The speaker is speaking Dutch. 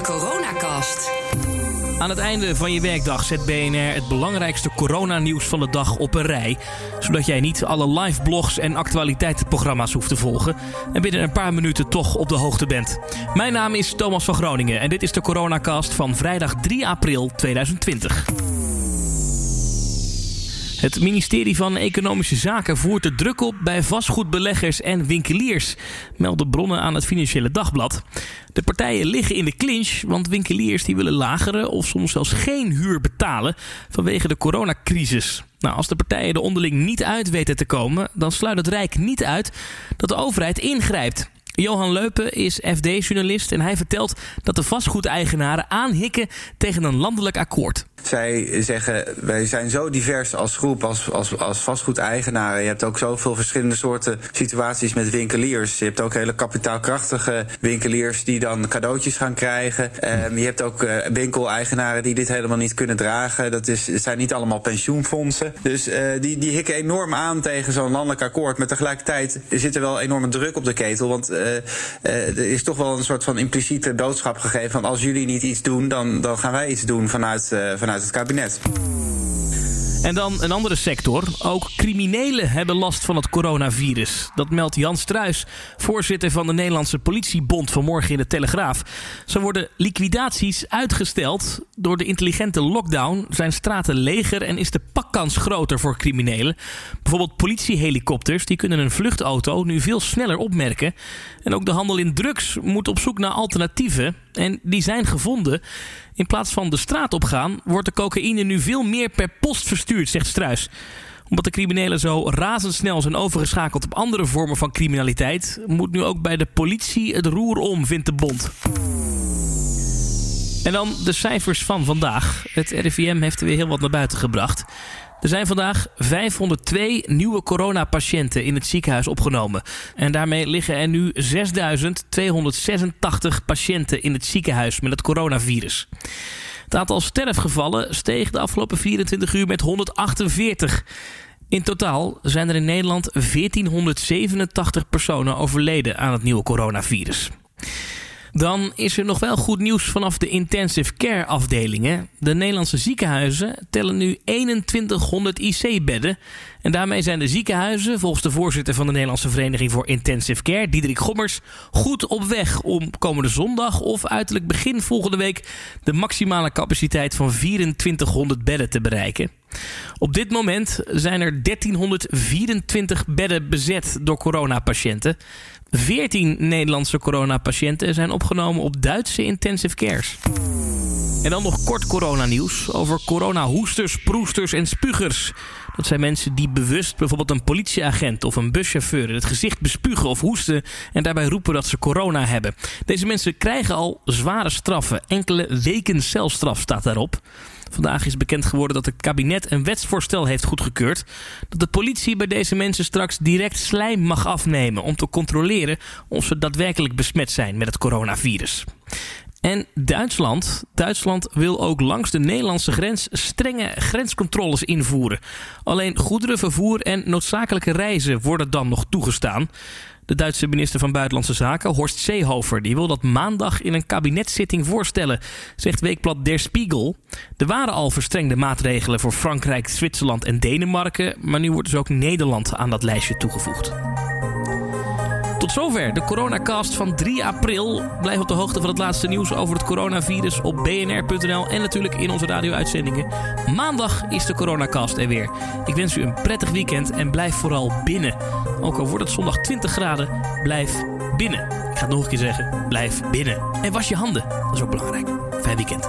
Coronacast. Aan het einde van je werkdag zet BNR het belangrijkste coronanieuws van de dag op een rij. Zodat jij niet alle live blogs en actualiteitenprogramma's hoeft te volgen. En binnen een paar minuten toch op de hoogte bent. Mijn naam is Thomas van Groningen en dit is de Coronacast van vrijdag 3 april 2020. Het ministerie van Economische Zaken voert de druk op bij vastgoedbeleggers en winkeliers, melden bronnen aan het Financiële Dagblad. De partijen liggen in de clinch, want winkeliers die willen lagere of soms zelfs geen huur betalen vanwege de coronacrisis. Nou, als de partijen er onderling niet uit weten te komen, dan sluit het Rijk niet uit dat de overheid ingrijpt. Johan Leupen is FD-journalist en hij vertelt dat de vastgoedeigenaren aanhikken tegen een landelijk akkoord. Zij zeggen, wij zijn zo divers als groep, als, als, als vastgoedeigenaren. Je hebt ook zoveel verschillende soorten situaties met winkeliers. Je hebt ook hele kapitaalkrachtige winkeliers die dan cadeautjes gaan krijgen. Um, je hebt ook uh, winkeleigenaren die dit helemaal niet kunnen dragen. Dat is, zijn niet allemaal pensioenfondsen. Dus uh, die, die hikken enorm aan tegen zo'n landelijk akkoord. Maar tegelijkertijd zit er wel enorme druk op de ketel. Want uh, er is toch wel een soort van impliciete boodschap gegeven van als jullie niet iets doen, dan, dan gaan wij iets doen vanuit, het kabinet. En dan een andere sector. Ook criminelen hebben last van het coronavirus. Dat meldt Jan Struis, voorzitter van de Nederlandse Politiebond vanmorgen in de Telegraaf. Zo worden liquidaties uitgesteld. Door de intelligente lockdown zijn straten leger en is de pakkans groter voor criminelen. Bijvoorbeeld politiehelikopters die kunnen een vluchtauto nu veel sneller opmerken. En ook de handel in drugs moet op zoek naar alternatieven. En die zijn gevonden. In plaats van de straat op gaan, wordt de cocaïne nu veel meer per post verstuurd, zegt Struis omdat de criminelen zo razendsnel zijn overgeschakeld op andere vormen van criminaliteit, moet nu ook bij de politie het roer om, vindt de bond. En dan de cijfers van vandaag. Het RIVM heeft er weer heel wat naar buiten gebracht. Er zijn vandaag 502 nieuwe coronapatiënten in het ziekenhuis opgenomen. En daarmee liggen er nu 6.286 patiënten in het ziekenhuis met het coronavirus. Het aantal sterfgevallen steeg de afgelopen 24 uur met 148. In totaal zijn er in Nederland 1487 personen overleden aan het nieuwe coronavirus. Dan is er nog wel goed nieuws vanaf de intensive care afdelingen. De Nederlandse ziekenhuizen tellen nu 2100 IC-bedden. En daarmee zijn de ziekenhuizen, volgens de voorzitter van de Nederlandse Vereniging voor Intensive Care, Diederik Gommers, goed op weg om komende zondag of uiterlijk begin volgende week de maximale capaciteit van 2400 bedden te bereiken. Op dit moment zijn er 1324 bedden bezet door coronapatiënten. 14 Nederlandse coronapatiënten zijn opgenomen op Duitse intensive cares. En dan nog kort coronanieuws over coronahoesters, proesters en spugers. Dat zijn mensen die bewust bijvoorbeeld een politieagent of een buschauffeur in het gezicht bespugen of hoesten en daarbij roepen dat ze corona hebben. Deze mensen krijgen al zware straffen. Enkele weken celstraf staat daarop. Vandaag is bekend geworden dat het kabinet een wetsvoorstel heeft goedgekeurd. Dat de politie bij deze mensen straks direct slijm mag afnemen om te controleren of ze daadwerkelijk besmet zijn met het coronavirus. En Duitsland. Duitsland wil ook langs de Nederlandse grens strenge grenscontroles invoeren. Alleen goederenvervoer en noodzakelijke reizen worden dan nog toegestaan. De Duitse minister van Buitenlandse Zaken, Horst Seehofer, die wil dat maandag in een kabinetszitting voorstellen, zegt weekblad Der Spiegel. Er waren al verstrengde maatregelen voor Frankrijk, Zwitserland en Denemarken, maar nu wordt dus ook Nederland aan dat lijstje toegevoegd. Tot zover de coronacast van 3 april. Blijf op de hoogte van het laatste nieuws over het coronavirus op bnr.nl en natuurlijk in onze radio-uitzendingen. Maandag is de coronacast er weer. Ik wens u een prettig weekend en blijf vooral binnen. Ook al wordt het zondag 20 graden, blijf binnen. Ik ga het nog een keer zeggen, blijf binnen. En was je handen, dat is ook belangrijk. Fijn weekend.